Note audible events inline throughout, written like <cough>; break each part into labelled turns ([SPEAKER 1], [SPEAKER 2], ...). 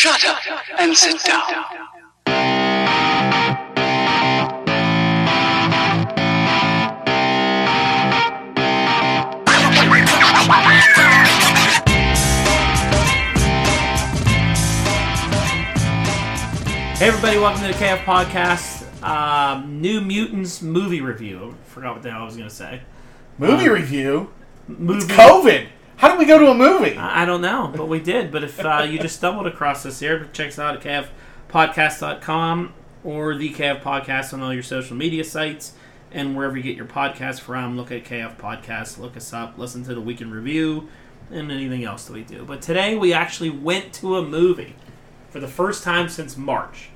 [SPEAKER 1] Shut up and sit down.
[SPEAKER 2] Hey everybody, welcome to the KF Podcast. Um, New Mutants movie review. Forgot what the hell I was gonna say.
[SPEAKER 3] Movie review?
[SPEAKER 2] Movie.
[SPEAKER 3] COVID. How did we go to a movie?
[SPEAKER 2] I I don't know, but we did. But if uh, you just stumbled across this here, check us out at kfpodcast.com or the KF Podcast on all your social media sites and wherever you get your podcast from. Look at KF Podcast, look us up, listen to the weekend review, and anything else that we do. But today we actually went to a movie for the first time since March.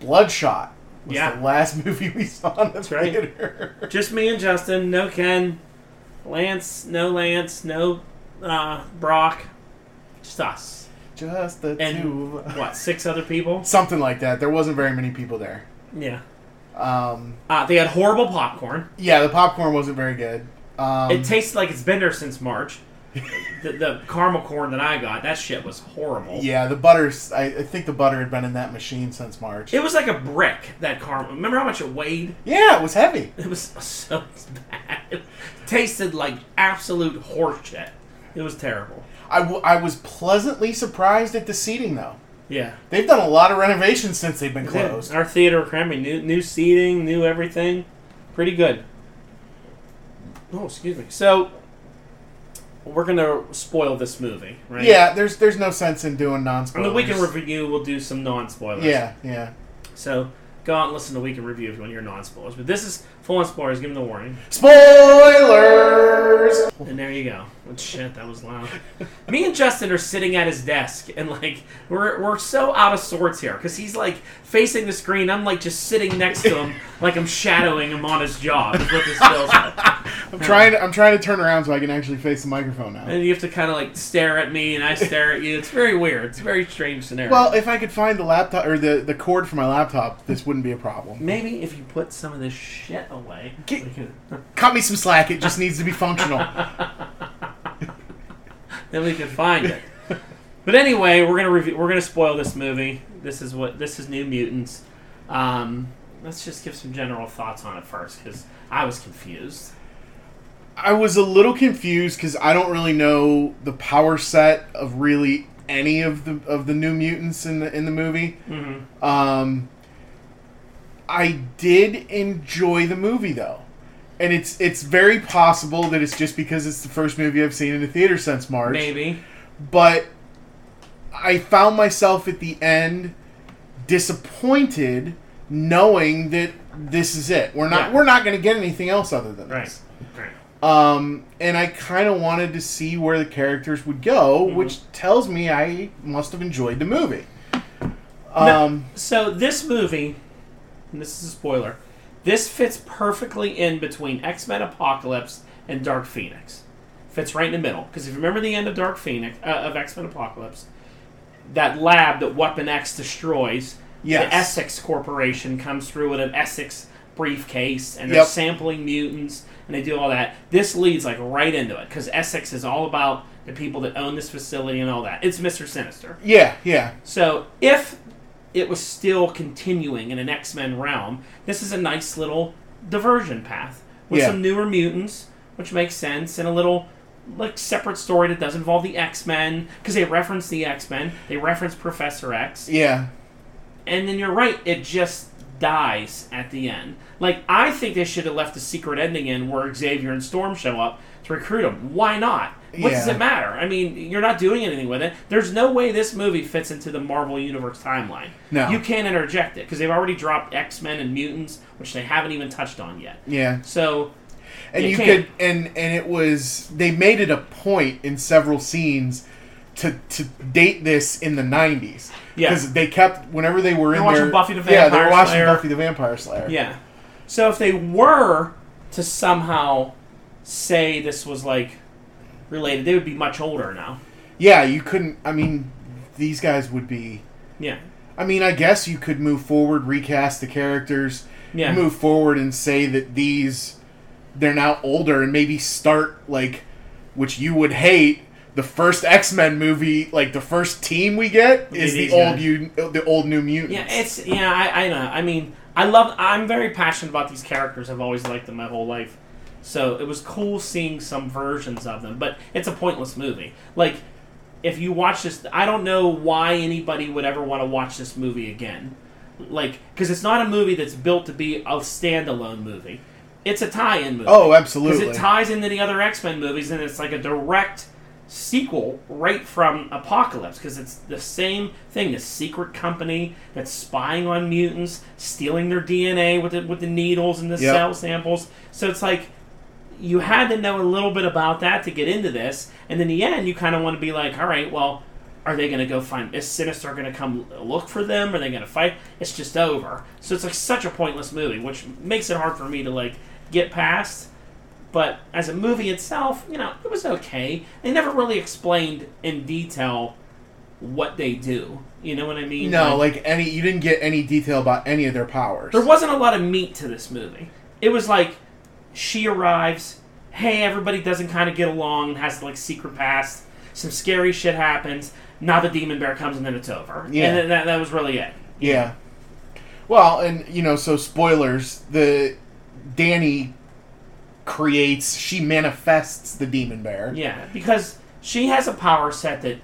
[SPEAKER 3] Bloodshot. Was
[SPEAKER 2] Yeah.
[SPEAKER 3] the last <laughs> movie we saw in the
[SPEAKER 2] That's right.
[SPEAKER 3] theater.
[SPEAKER 2] Just me and Justin. No Ken. Lance. No Lance. No uh, Brock. Just us.
[SPEAKER 3] Just the
[SPEAKER 2] And
[SPEAKER 3] two.
[SPEAKER 2] what? Six other people. <laughs>
[SPEAKER 3] Something like that. There wasn't very many people there.
[SPEAKER 2] Yeah.
[SPEAKER 3] Um,
[SPEAKER 2] Uh, they had horrible popcorn.
[SPEAKER 3] yeah, the popcorn wasn't very good. Um,
[SPEAKER 2] It tasted like it's been there since March. the, the caramel corn that I got, that shit was horrible.
[SPEAKER 3] yeah, the butter. I, I think the butter had been in that machine since March.
[SPEAKER 2] It was like a brick. That caramel. Remember how much it weighed?
[SPEAKER 3] yeah, it was heavy.
[SPEAKER 2] It was <laughs> so bad. <laughs> Tasted like absolute horseshit. It was terrible.
[SPEAKER 3] I, w- I was pleasantly surprised at the seating, though.
[SPEAKER 2] Yeah.
[SPEAKER 3] They've done a lot of renovations since they've been closed.
[SPEAKER 2] Our theater cramming new new seating, new everything, pretty good. Oh, excuse me. So we're gonna spoil this movie, right?
[SPEAKER 3] Yeah, there's there's no sense in doing non spoilers.
[SPEAKER 2] On the weekend review, we'll do some non spoilers.
[SPEAKER 3] Yeah, yeah.
[SPEAKER 2] So go out and listen to weekend review if you want to hear non spoilers. But this is full on spoilers. Give him the warning.
[SPEAKER 3] Spoilers.
[SPEAKER 2] And there you go. Oh, shit, that was loud. Me and Justin are sitting at his desk, and like we're we're so out of sorts here because he's like facing the screen. I'm like just sitting next to him, <laughs> like I'm shadowing him on his job. Is what this feels <laughs> like.
[SPEAKER 3] I'm trying. To, I'm trying to turn around so I can actually face the microphone now.
[SPEAKER 2] And you have to kind of like stare at me, and I stare at you. It's very weird. It's a very strange scenario.
[SPEAKER 3] Well, if I could find the laptop or the the cord for my laptop, this wouldn't be a problem.
[SPEAKER 2] maybe if you put some of this shit away,
[SPEAKER 3] Get- Cut me some slack. It just needs to be functional. <laughs>
[SPEAKER 2] then we can find it. But anyway, we're gonna review. We're gonna spoil this movie. This is what this is. New Mutants. Um, let's just give some general thoughts on it first, because I was confused.
[SPEAKER 3] I was a little confused because I don't really know the power set of really any of the of the new mutants in the in the movie.
[SPEAKER 2] Mm-hmm.
[SPEAKER 3] Um, I did enjoy the movie though, and it's it's very possible that it's just because it's the first movie I've seen in the theater since March.
[SPEAKER 2] Maybe.
[SPEAKER 3] but I found myself at the end disappointed knowing that this is it. We're not
[SPEAKER 2] Yeah.
[SPEAKER 3] we're not going to get anything else other than
[SPEAKER 2] Right.
[SPEAKER 3] this.
[SPEAKER 2] Right.
[SPEAKER 3] Um, and I kind of wanted to see where the characters would go,
[SPEAKER 2] Mhm.
[SPEAKER 3] which tells me I must have enjoyed the movie. Um,
[SPEAKER 2] So this movie, and this is a spoiler, this fits perfectly in between X Men Apocalypse and Dark Phoenix. Fits right in the middle because if you remember the end of Dark Phoenix uh, of X Men Apocalypse, that lab that Weapon X destroys,
[SPEAKER 3] Yes.
[SPEAKER 2] the Essex Corporation comes through with an Essex briefcase and they're
[SPEAKER 3] Yep.
[SPEAKER 2] sampling mutants and they do all that. This leads like right into it because Essex is all about the people that own this facility and all that. It's Mister Sinister.
[SPEAKER 3] yeah, yeah,
[SPEAKER 2] So if it was still continuing in an X Men realm, this is a nice little diversion path with
[SPEAKER 3] Yeah.
[SPEAKER 2] some newer mutants, which makes sense, and a little like separate story that does involve the X Men because they reference the X Men, they reference Professor X,
[SPEAKER 3] yeah.
[SPEAKER 2] and then you're right, it just dies at the end. Like I think they should have left a secret ending in where Xavier and Storm show up to recruit him. Why not? What does it matter? I mean, you're not doing anything with it. There's no way this movie fits into the Marvel Universe timeline.
[SPEAKER 3] No.
[SPEAKER 2] You can't interject it because they've already dropped X Men and mutants, which they haven't even touched on yet.
[SPEAKER 3] Yeah.
[SPEAKER 2] So,
[SPEAKER 3] and
[SPEAKER 2] You
[SPEAKER 3] you, could and and it was they made it a point in several scenes to to date this in the 90s
[SPEAKER 2] Yeah.
[SPEAKER 3] because they kept whenever they were
[SPEAKER 2] They're
[SPEAKER 3] in
[SPEAKER 2] watching
[SPEAKER 3] their,
[SPEAKER 2] Buffy the Vampire
[SPEAKER 3] yeah they were watching
[SPEAKER 2] Slayer.
[SPEAKER 3] Buffy the Vampire Slayer
[SPEAKER 2] yeah. So if they were to somehow say this was like related, they would be much older now.
[SPEAKER 3] yeah you couldn't I mean these guys would be
[SPEAKER 2] Yeah.
[SPEAKER 3] I mean I guess you could move forward recast the characters
[SPEAKER 2] Yeah.
[SPEAKER 3] move forward and say that these they're now older and maybe start like which you would hate the first X Men movie, like the first team we get is the old you, the old New Mutants.
[SPEAKER 2] Yeah, it's yeah. I, I know. I mean, I love. I'm very passionate about these characters. I've always liked them my whole life. So it was cool seeing some versions of them, but it's a pointless movie. Like, if you watch this, I don't know why anybody would ever want to watch this movie again. Like, because it's not a movie that's built to be a standalone movie. It's a tie-in movie.
[SPEAKER 3] Oh, absolutely.
[SPEAKER 2] because it ties into the other X Men movies, and it's like a direct sequel right from Apocalypse because it's the same thing. The secret company that's spying on mutants, stealing their DNA with the, with the needles and the
[SPEAKER 3] Yep.
[SPEAKER 2] cell samples. So it's like you had to know a little bit about that to get into this, and in the end, you kind of want to be like, all right, well. Are they going to go find? Is Sinister going to come look for them? Are they going to fight? It's just over. So it's like such a pointless movie, which makes it hard for me to like get past. But as a movie itself, you know, it was okay. They never really explained in detail what they do. You know what I mean?
[SPEAKER 3] no, like any, you didn't get any detail about any of their powers.
[SPEAKER 2] there wasn't a lot of meat to this movie. It was like she arrives, hey, everybody doesn't kind of get along and has like secret past. Some scary shit happens. Now the demon bear comes and then it's over.
[SPEAKER 3] Yeah.
[SPEAKER 2] And then that, that was really it.
[SPEAKER 3] Yeah. Well, and you know, so spoilers. The Danny creates, she manifests the demon bear.
[SPEAKER 2] Yeah, because she has a power set that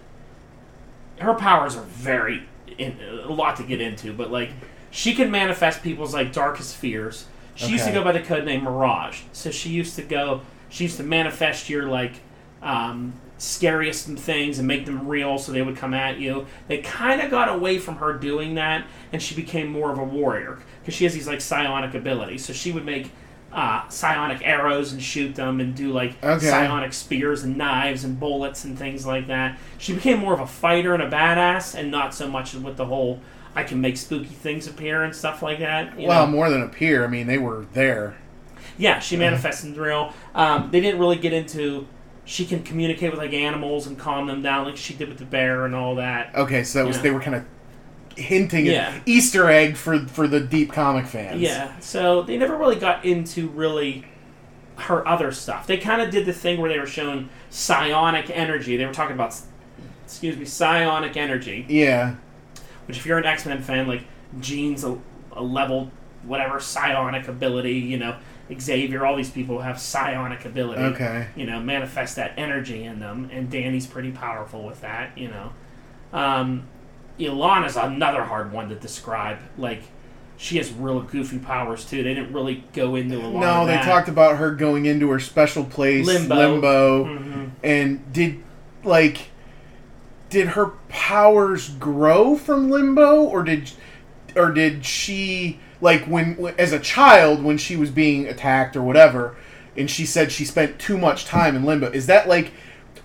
[SPEAKER 2] her powers are very in, a lot to get into, but like she can manifest people's like darkest fears. She used to go by the code name Mirage, so she used to go. She used to manifest your like um, scariest things and make them real, so they would come at you. They kind of got away from her doing that, and she became more of a warrior because she has these like psionic abilities. So she would make uh, psionic arrows and shoot them, and do like
[SPEAKER 3] Okay.
[SPEAKER 2] psionic spears and knives and bullets and things like that. She became more of a fighter and a badass, and not so much with the whole I can make spooky things appear and stuff like that. you
[SPEAKER 3] Well,
[SPEAKER 2] know?
[SPEAKER 3] more than appear. I mean, they were there.
[SPEAKER 2] Yeah, she manifests in real. Um, they didn't really get into. She can communicate with like animals and calm them down, like she did with the bear and all that.
[SPEAKER 3] Okay, so that was they were kind of hinting at
[SPEAKER 2] Yeah.
[SPEAKER 3] Easter egg for for the deep comic fans.
[SPEAKER 2] Yeah, so they never really got into really her other stuff. They kind of did the thing where they were showing psionic energy. They were talking about, excuse me, psionic energy.
[SPEAKER 3] Yeah.
[SPEAKER 2] Which, if you're an X Men fan, like Jean's a, a level whatever psionic ability. You know, Xavier, all these people have psionic ability.
[SPEAKER 3] Okay.
[SPEAKER 2] You know, manifest that energy in them, and Danny's pretty powerful with that. You know, um, Illyana's another hard one to describe. Like, she has real goofy powers too. They didn't really go into a lot.
[SPEAKER 3] No, they
[SPEAKER 2] that.
[SPEAKER 3] talked about her going into her special place,
[SPEAKER 2] Limbo.
[SPEAKER 3] limbo
[SPEAKER 2] Mhm.
[SPEAKER 3] and did like did her powers grow from limbo or did or did she like when as a child when she was being attacked or whatever and she said she spent too much time in limbo is that like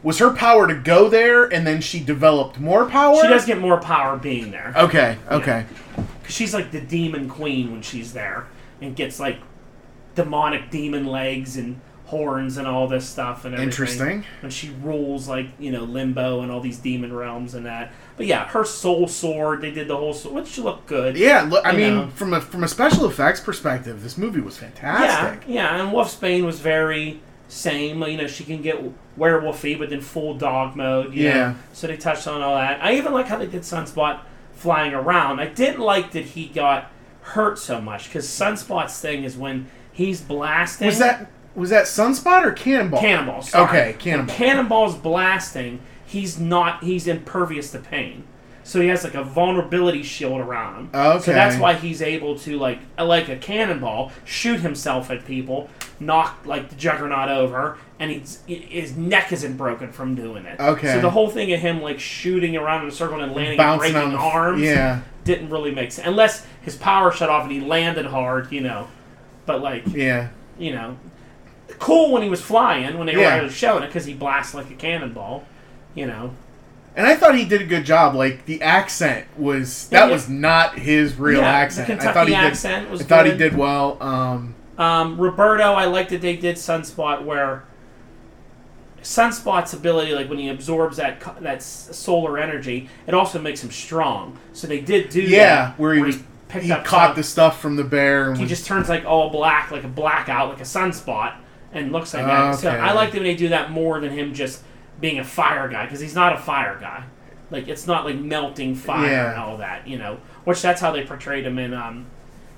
[SPEAKER 3] was her power to go there and then she developed more power?
[SPEAKER 2] She does get more power being there.
[SPEAKER 3] okay okay.
[SPEAKER 2] Cause she's like the demon queen when she's there, and gets like demonic demon legs and horns and all this stuff and everything.
[SPEAKER 3] Interesting.
[SPEAKER 2] And she rules like you know limbo and all these demon realms and that. But yeah, her soul sword. They did the whole sword, which looked good.
[SPEAKER 3] yeah look i mean
[SPEAKER 2] know.
[SPEAKER 3] from a from a special effects perspective this movie was fantastic
[SPEAKER 2] yeah, yeah. and Wolfsbane was very same. You know, she can get werewolfy, but then full dog mode. You
[SPEAKER 3] Yeah.
[SPEAKER 2] Know? So they touched on all that. I even like how they did Sunspot flying around. I didn't like that he got hurt so much because Sunspot's thing is when he's blasting.
[SPEAKER 3] was that was that sunspot or cannonball
[SPEAKER 2] Cannonball? sorry.
[SPEAKER 3] Okay,
[SPEAKER 2] When Cannonball's blasting. He's not. He's impervious to pain. So he has like a vulnerability shield around him.
[SPEAKER 3] Okay.
[SPEAKER 2] So that's why he's able to like like a cannonball shoot himself at people, knock like the Juggernaut over, and he's his neck isn't broken from doing it.
[SPEAKER 3] Okay.
[SPEAKER 2] So the whole thing of him like shooting around in a circle and landing and
[SPEAKER 3] bouncing
[SPEAKER 2] breaking
[SPEAKER 3] on the
[SPEAKER 2] arms
[SPEAKER 3] yeah
[SPEAKER 2] didn't really make sense unless his power shut off and he landed hard, you know. But like
[SPEAKER 3] yeah
[SPEAKER 2] you know, cool when he was flying when they
[SPEAKER 3] Yeah.
[SPEAKER 2] were showing it because he blasts like a cannonball, you know.
[SPEAKER 3] And I thought he did a good job. Like the accent was that
[SPEAKER 2] Yeah.
[SPEAKER 3] was not his real
[SPEAKER 2] Yeah, the
[SPEAKER 3] accent. I
[SPEAKER 2] Kentucky
[SPEAKER 3] thought he
[SPEAKER 2] accent
[SPEAKER 3] did.
[SPEAKER 2] was
[SPEAKER 3] I thought he
[SPEAKER 2] good.
[SPEAKER 3] did well. Um,
[SPEAKER 2] Um, Roberto, I like that they did Sunspot where Sunspot's ability, like when he absorbs that co- that s- solar energy, it also makes him strong. So they did do
[SPEAKER 3] yeah,
[SPEAKER 2] that,
[SPEAKER 3] where he was
[SPEAKER 2] picked
[SPEAKER 3] he
[SPEAKER 2] up
[SPEAKER 3] caught
[SPEAKER 2] some-
[SPEAKER 3] the stuff from the bear. And
[SPEAKER 2] he
[SPEAKER 3] was,
[SPEAKER 2] just turns like all black, like a blackout, like a sunspot, and looks like that. So I like that when they do that more than him just being a fire guy because he's not a fire guy. Like it's not like melting fire
[SPEAKER 3] Yeah.
[SPEAKER 2] and all that, you know. Which that's how they portrayed him in um,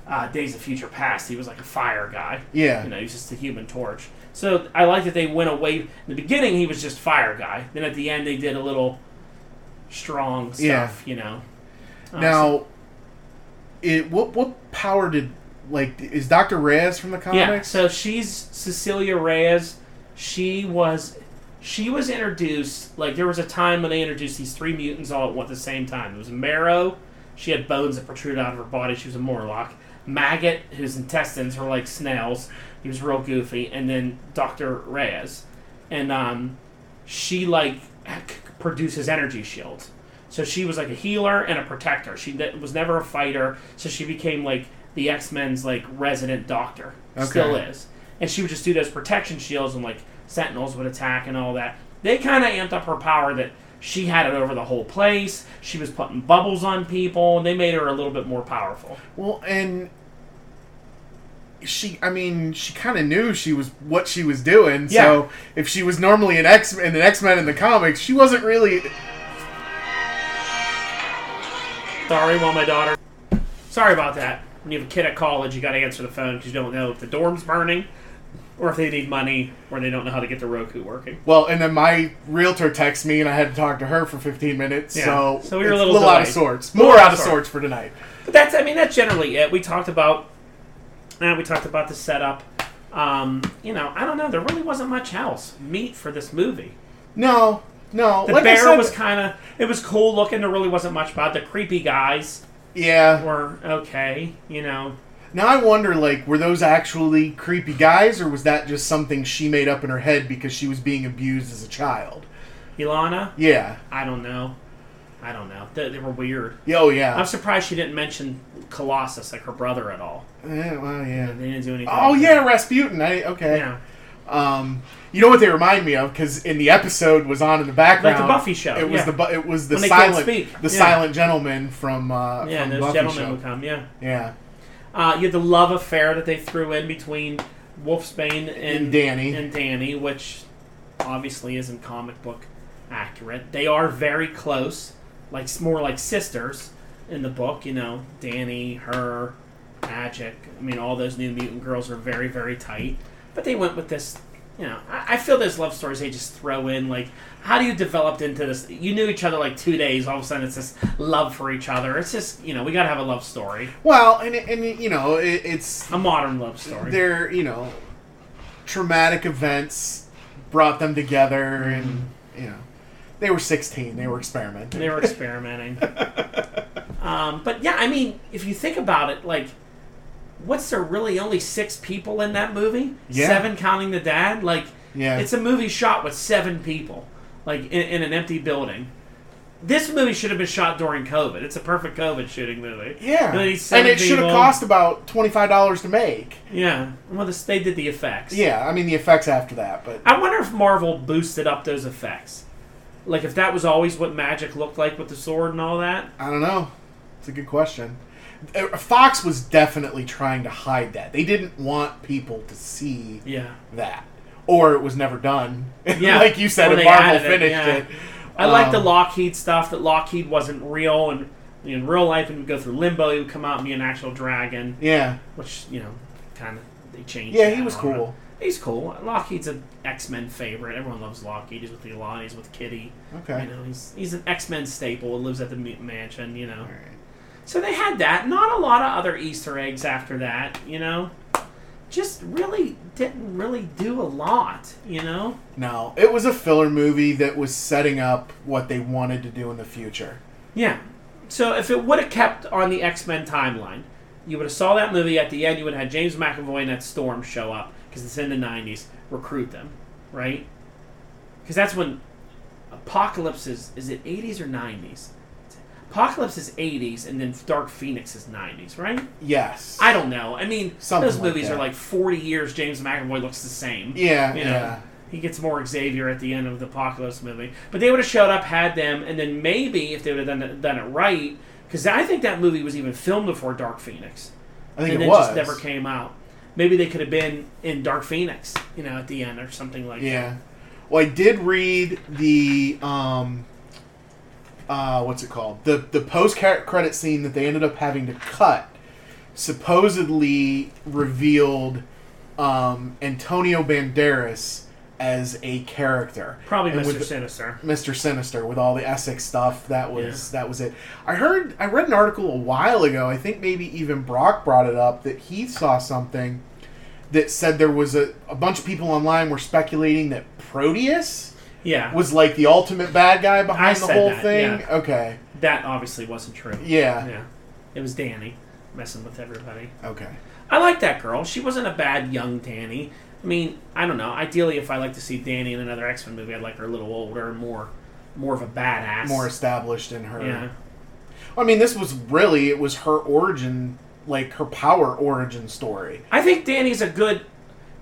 [SPEAKER 2] uh, Days of Future Past. He was like a fire guy.
[SPEAKER 3] Yeah.
[SPEAKER 2] You know, he's just a human torch. So I like that they went away. In the beginning, he was just fire guy. Then at the end, they did a little strong stuff.
[SPEAKER 3] Yeah.
[SPEAKER 2] You know. So-
[SPEAKER 3] Now, it what what power did like is Doctor Reyes from the comics? yeah.
[SPEAKER 2] So she's Cecilia Reyes. She was. She was introduced like there was a time when they introduced these three mutants all at one- the same time. It was Marrow. She had bones that protruded out of her body. She was a Morlock. Maggot, whose intestines were like snails. He was real goofy. And then Doctor Reyes, and um, she like produces energy shields. So she was like a healer and a protector. She was never a fighter. So she became like the X Men's like resident doctor. Still is. And she would just do those protection shields and like Sentinels would attack and all that. They kind of amped up her power that she had it over the whole place. She was putting bubbles on people, and they made her a little bit more powerful.
[SPEAKER 3] Well, and she, I mean, she kind of knew she was what she was doing.
[SPEAKER 2] Yeah.
[SPEAKER 3] So if she was normally an X in an X Men in the comics, she wasn't really.
[SPEAKER 2] Sorry, while my daughter. Sorry about that. When you have a kid at college, you got to answer the phone because you don't know if the dorm's burning, or if they need money, or they don't know how to get the Roku working.
[SPEAKER 3] Well, and then my realtor texted me, and I had to talk to her for 15 minutes.
[SPEAKER 2] Yeah.
[SPEAKER 3] So,
[SPEAKER 2] So we were a
[SPEAKER 3] it's
[SPEAKER 2] little
[SPEAKER 3] out of sorts.
[SPEAKER 2] Little
[SPEAKER 3] More
[SPEAKER 2] out of sorts.
[SPEAKER 3] sorts for tonight.
[SPEAKER 2] But that's, I mean, that's generally it. We talked about, uh, we talked about the setup. Um, you know, I don't know. There really wasn't much else meat for this movie.
[SPEAKER 3] No, no.
[SPEAKER 2] The
[SPEAKER 3] like
[SPEAKER 2] bear
[SPEAKER 3] said-
[SPEAKER 2] was kind of, it was cool looking. There really wasn't much about the creepy guys
[SPEAKER 3] Yeah.
[SPEAKER 2] were okay. You know,
[SPEAKER 3] Now I wonder, like, were those actually creepy guys, or was that just something she made up in her head because she was being abused as a child?
[SPEAKER 2] Illyana.
[SPEAKER 3] Yeah.
[SPEAKER 2] I don't know. I don't know. They, they were weird.
[SPEAKER 3] Oh, yeah.
[SPEAKER 2] I'm surprised she didn't mention Colossus, like her brother, at all.
[SPEAKER 3] Eh, well, yeah.
[SPEAKER 2] They didn't do anything.
[SPEAKER 3] Oh yeah,
[SPEAKER 2] that.
[SPEAKER 3] Rasputin. I okay.
[SPEAKER 2] yeah.
[SPEAKER 3] Um, you know what they remind me of? Because in the episode was on in the background,
[SPEAKER 2] Like the Buffy show,
[SPEAKER 3] It was
[SPEAKER 2] yeah.
[SPEAKER 3] the bu- it was the
[SPEAKER 2] When
[SPEAKER 3] silent
[SPEAKER 2] speak,
[SPEAKER 3] the
[SPEAKER 2] yeah.
[SPEAKER 3] silent gentleman from uh,
[SPEAKER 2] Yeah,
[SPEAKER 3] from
[SPEAKER 2] those gentlemen
[SPEAKER 3] show.
[SPEAKER 2] would come. Yeah.
[SPEAKER 3] Yeah,
[SPEAKER 2] Uh, you had the love affair that they threw in between Wolfsbane and,
[SPEAKER 3] And Danny.
[SPEAKER 2] and Danny, which obviously isn't comic book accurate. They are very close, like more like sisters in the book. You know, Danny, her, Magik. I mean, all those New Mutant girls are very, very tight. But they went with this. You know, I, I feel those love stories they just throw in. Like, how do you develop into this? You knew each other like two days. All of a sudden, it's this love for each other. It's just you know, we gotta have a love story,
[SPEAKER 3] well, and and you know it, it's
[SPEAKER 2] a modern love story.
[SPEAKER 3] their you know traumatic events brought them together, and you know they were sixteen. They were experimenting.
[SPEAKER 2] They were experimenting. <laughs> um, but yeah, I mean, if you think about it, like, what's there really only six people in that movie?
[SPEAKER 3] Yeah.
[SPEAKER 2] Seven counting the dad? Like,
[SPEAKER 3] Yeah.
[SPEAKER 2] it's a movie shot with seven people, like, in, in an empty building. This movie should have been shot during COVID. It's a perfect COVID shooting movie.
[SPEAKER 3] yeah, and it should have cost about twenty five dollars to make.
[SPEAKER 2] Yeah. Well, this, they did the effects.
[SPEAKER 3] Yeah, I mean the effects after that, but
[SPEAKER 2] I wonder if Marvel boosted up those effects. Like, if that was always what magic looked like with the sword and all that.
[SPEAKER 3] I don't know. It's a good question. Uh, Fox was definitely trying to hide that. They didn't want people to see
[SPEAKER 2] Yeah.
[SPEAKER 3] that, or it was never done. <laughs>
[SPEAKER 2] Yeah,
[SPEAKER 3] like you said, Marvel
[SPEAKER 2] added it,
[SPEAKER 3] finished
[SPEAKER 2] yeah.
[SPEAKER 3] it.
[SPEAKER 2] I like the
[SPEAKER 3] Um,
[SPEAKER 2] Lockheed stuff. That Lockheed wasn't real, and in real life, when you go through Limbo, he would come out and be an actual dragon,
[SPEAKER 3] Yeah,
[SPEAKER 2] which you know, kind of they changed.
[SPEAKER 3] yeah, he was cool.
[SPEAKER 2] it. He's cool. Lockheed's an X Men favorite. Everyone loves Lockheed. He's with the Elon. He's with Kitty.
[SPEAKER 3] Okay.
[SPEAKER 2] You know, he's he's an X Men staple. Lives at the mansion. You know,
[SPEAKER 3] All right.
[SPEAKER 2] So they had that. Not a lot of other Easter eggs after that. You know, just really didn't really do a lot. You know.
[SPEAKER 3] No, it was a filler movie that was setting up what they wanted to do in the future.
[SPEAKER 2] Yeah. So if it would have kept on the X Men timeline, you would have saw that movie at the end. You would have had James McAvoy and that Storm show up because it's in the '90s. Recruit them, right? Because that's when Apocalypse is. Is it '80s or '90s? Apocalypse is '80s, and then Dark Phoenix is '90s, right?
[SPEAKER 3] Yes.
[SPEAKER 2] I don't know. I mean,
[SPEAKER 3] Something
[SPEAKER 2] those movies
[SPEAKER 3] that.
[SPEAKER 2] are like 40 years. James McAvoy looks the same.
[SPEAKER 3] Yeah,
[SPEAKER 2] You know,
[SPEAKER 3] yeah.
[SPEAKER 2] He gets more Xavier at the end of the Apocalypse movie. But they would have showed up, had them, and then maybe if they would have done it, done it right, because I think that movie was even filmed before Dark Phoenix,
[SPEAKER 3] I think
[SPEAKER 2] and
[SPEAKER 3] it
[SPEAKER 2] then
[SPEAKER 3] was.
[SPEAKER 2] just never came out. Maybe they could have been in Dark Phoenix, you know, at the end or something like that.
[SPEAKER 3] Yeah. Well, I did read the um, uh, what's it called? The the post credit scene that they ended up having to cut supposedly revealed um, Antonio Banderas as a character.
[SPEAKER 2] Probably
[SPEAKER 3] And
[SPEAKER 2] Mr. Sinister.
[SPEAKER 3] Mr. Sinister with all the Essex stuff. That was that was it. I heard I read an article a while ago. I think maybe even Brock brought it up that he saw something that said there was a, a bunch of people online were speculating that Proteus
[SPEAKER 2] Yeah.
[SPEAKER 3] was like the ultimate bad guy behind
[SPEAKER 2] I
[SPEAKER 3] the whole
[SPEAKER 2] that,
[SPEAKER 3] thing.
[SPEAKER 2] yeah.
[SPEAKER 3] Okay.
[SPEAKER 2] that obviously wasn't true.
[SPEAKER 3] Yeah.
[SPEAKER 2] Yeah. It was Danny messing with everybody.
[SPEAKER 3] Okay.
[SPEAKER 2] I like that girl. She wasn't a bad young Danny. I mean, I don't know. Ideally, if I like to see Danny in another X Men movie, I'd like her a little older and more, more of a badass.
[SPEAKER 3] More established in her.
[SPEAKER 2] Yeah.
[SPEAKER 3] I mean, this was really it was her origin, like her power origin story.
[SPEAKER 2] I think Danny's a good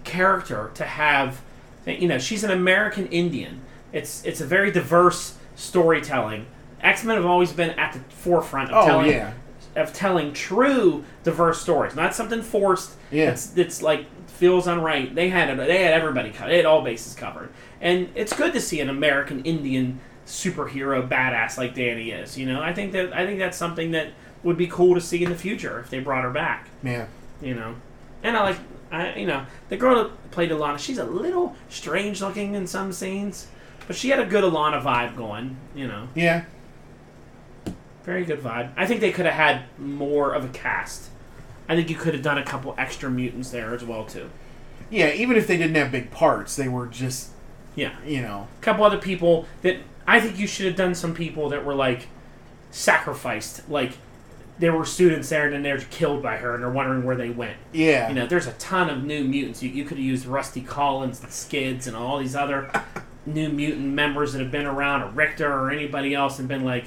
[SPEAKER 2] character to have. You know, she's an American Indian. It's it's a very diverse storytelling. X Men have always been at the forefront of
[SPEAKER 3] Oh
[SPEAKER 2] telling
[SPEAKER 3] yeah.
[SPEAKER 2] of telling true diverse stories, not something forced.
[SPEAKER 3] Yeah.
[SPEAKER 2] That's that's like feels unright. They had it. They had everybody covered. They had all bases covered, and it's good to see an American Indian superhero badass like Danny is. You know, I think that I think that's something that would be cool to see in the future if they brought her back.
[SPEAKER 3] Yeah.
[SPEAKER 2] You know, and I like I you know the girl that played Alana. She's a little strange looking in some scenes, but she had a good Alana vibe going. You know.
[SPEAKER 3] Yeah.
[SPEAKER 2] Very good vibe. I think they could have had more of a cast. I think you could have done a couple extra mutants there as well too.
[SPEAKER 3] Yeah. Even if they didn't have big parts, they were just
[SPEAKER 2] Yeah,
[SPEAKER 3] you know.
[SPEAKER 2] a couple other people that I think you should have done. Some people that were like sacrificed, like there were students there and then they're killed by her and they're wondering where they went.
[SPEAKER 3] Yeah.
[SPEAKER 2] You know, there's a ton of new mutants. You, you could have used Rusty Collins and Skids and all these other <laughs> new mutant members that have been around, or Rictor or anybody else, and been like,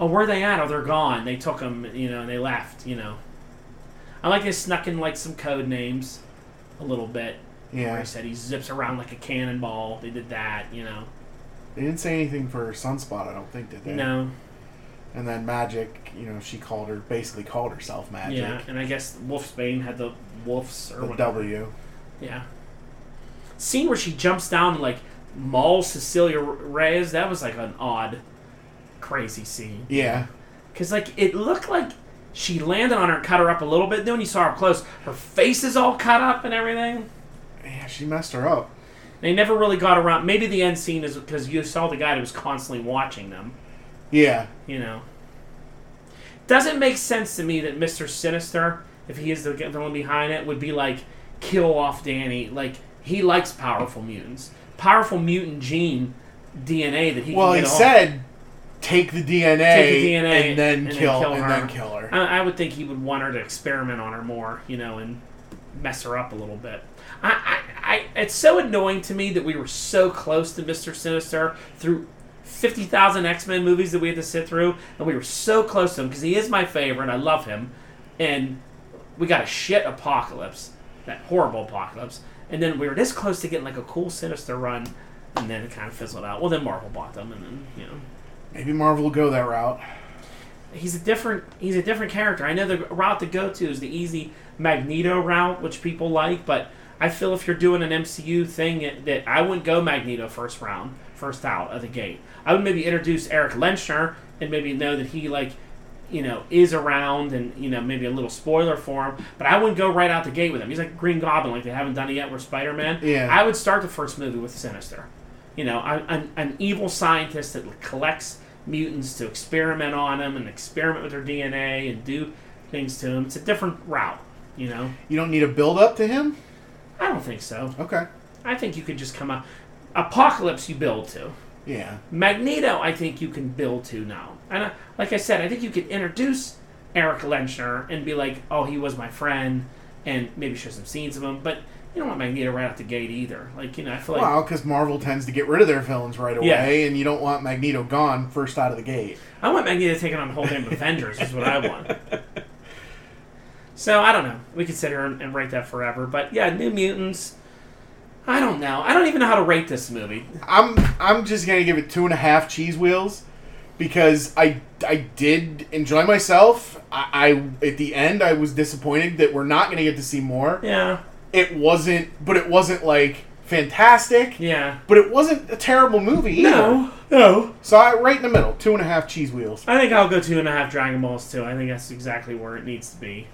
[SPEAKER 2] oh, where are they at? Oh, they're gone. They took them, you know, and they left, you know. I like they snuck in like some code names a little bit. Where
[SPEAKER 3] yeah.
[SPEAKER 2] he said he zips around like a cannonball. They did that, you know.
[SPEAKER 3] They didn't say anything for Sunspot. I don't think did they?
[SPEAKER 2] No,
[SPEAKER 3] And then Magik, you know, she called her basically called herself Magik.
[SPEAKER 2] yeah, and I guess Wolfsbane had the wolves or
[SPEAKER 3] The
[SPEAKER 2] whatever.
[SPEAKER 3] W.
[SPEAKER 2] Yeah. Scene where she jumps down and like mauls Cecilia Reyes, that was like an odd, crazy scene.
[SPEAKER 3] Yeah.
[SPEAKER 2] Because like it looked like she landed on her and cut her up a little bit. Then when you saw her close, her face is all cut up and everything.
[SPEAKER 3] Yeah, she messed her up.
[SPEAKER 2] They never really got around. Maybe the end scene is because you saw the guy that was constantly watching them.
[SPEAKER 3] Yeah.
[SPEAKER 2] You know. Doesn't make sense to me that Mister Sinister, if he is the villain behind it, would be like kill off Danny. Like he likes powerful mutants, powerful mutant gene DNA that he.
[SPEAKER 3] Well,
[SPEAKER 2] can
[SPEAKER 3] he said take the DNA,
[SPEAKER 2] Take the DNA
[SPEAKER 3] and then
[SPEAKER 2] and then
[SPEAKER 3] kill,
[SPEAKER 2] kill
[SPEAKER 3] and
[SPEAKER 2] her.
[SPEAKER 3] then kill her.
[SPEAKER 2] I, I would think he would want her to experiment on her more, you know, and mess her up a little bit. I, I, I, it's so annoying to me that we were so close to Mister Sinister through fifty thousand X Men movies that we had to sit through, and we were so close to him because he is my favorite. I love him, and we got a shit apocalypse, that horrible apocalypse, and then we were this close to getting like a cool Sinister run, and then it kind of fizzled out. Well, then Marvel bought them, and then you know
[SPEAKER 3] Maybe Marvel will go that route.
[SPEAKER 2] he's a different he's a different character. I know the route to go to is the easy Magneto route, which people like, but I feel if you're doing an MCU thing that- that I wouldn't go Magneto first round, first out of the gate. I would maybe introduce Erik Lehnsherr and maybe know that he like you know is around and you know maybe a little spoiler for him, but I wouldn't go right out the gate with him. He's like Green Goblin, like they haven't done it yet with Spider Man.
[SPEAKER 3] Yeah.
[SPEAKER 2] I would start the first movie with Sinister. You know, an, an, an evil scientist that collects mutants to experiment on them and experiment with their DNA and do things to them. It's a different route, you know?
[SPEAKER 3] You don't need a build up to him.
[SPEAKER 2] I don't think so.
[SPEAKER 3] Okay.
[SPEAKER 2] I think you could just come out. Apocalypse, you build to.
[SPEAKER 3] Yeah.
[SPEAKER 2] Magneto, I think you can build to now. And uh, like I said, I think you could introduce Erik Lehnsherr and be like, oh, he was my friend, and maybe show some scenes of him. But you don't want Magneto right out the gate either. Like, you know, I feel like.
[SPEAKER 3] Well, because Marvel tends to get rid of their villains right away,
[SPEAKER 2] Yeah.
[SPEAKER 3] and you don't want Magneto gone first out of the gate.
[SPEAKER 2] I want Magneto taking on the whole damn Avengers, is what I want. <laughs> So, I don't know. We could sit here and, and rate that forever. But yeah, New Mutants. I don't know. I don't even know how to rate this movie.
[SPEAKER 3] I'm I'm just gonna give it two and a half cheese wheels because I I did enjoy myself. I, I at the end I was disappointed that we're not gonna get to see more.
[SPEAKER 2] Yeah.
[SPEAKER 3] It wasn't, but it wasn't like fantastic,
[SPEAKER 2] Yeah.
[SPEAKER 3] but it wasn't a terrible movie either.
[SPEAKER 2] No. No.
[SPEAKER 3] So I right in the middle, two and a half cheese wheels.
[SPEAKER 2] I think I'll go two and a half Dragon Balls too. I think that's exactly where it needs to be.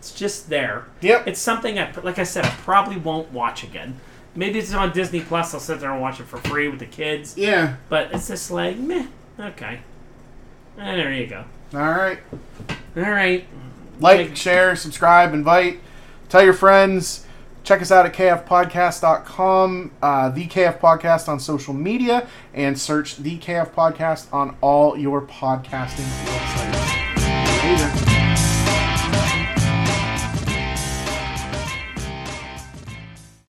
[SPEAKER 2] It's just there.
[SPEAKER 3] Yep.
[SPEAKER 2] It's something I, like I said, I probably won't watch again. Maybe it's on Disney Plus. I'll sit there and watch it for free with the kids.
[SPEAKER 3] yeah.
[SPEAKER 2] But it's just like, meh. Okay. And there you go.
[SPEAKER 3] All right.
[SPEAKER 2] All right.
[SPEAKER 3] Like,
[SPEAKER 2] Big-
[SPEAKER 3] share, subscribe, invite, tell your friends. Check us out at kfpodcast.com, uh, the KF Podcast on social media, and search the KF Podcast on all your podcasting websites. Later.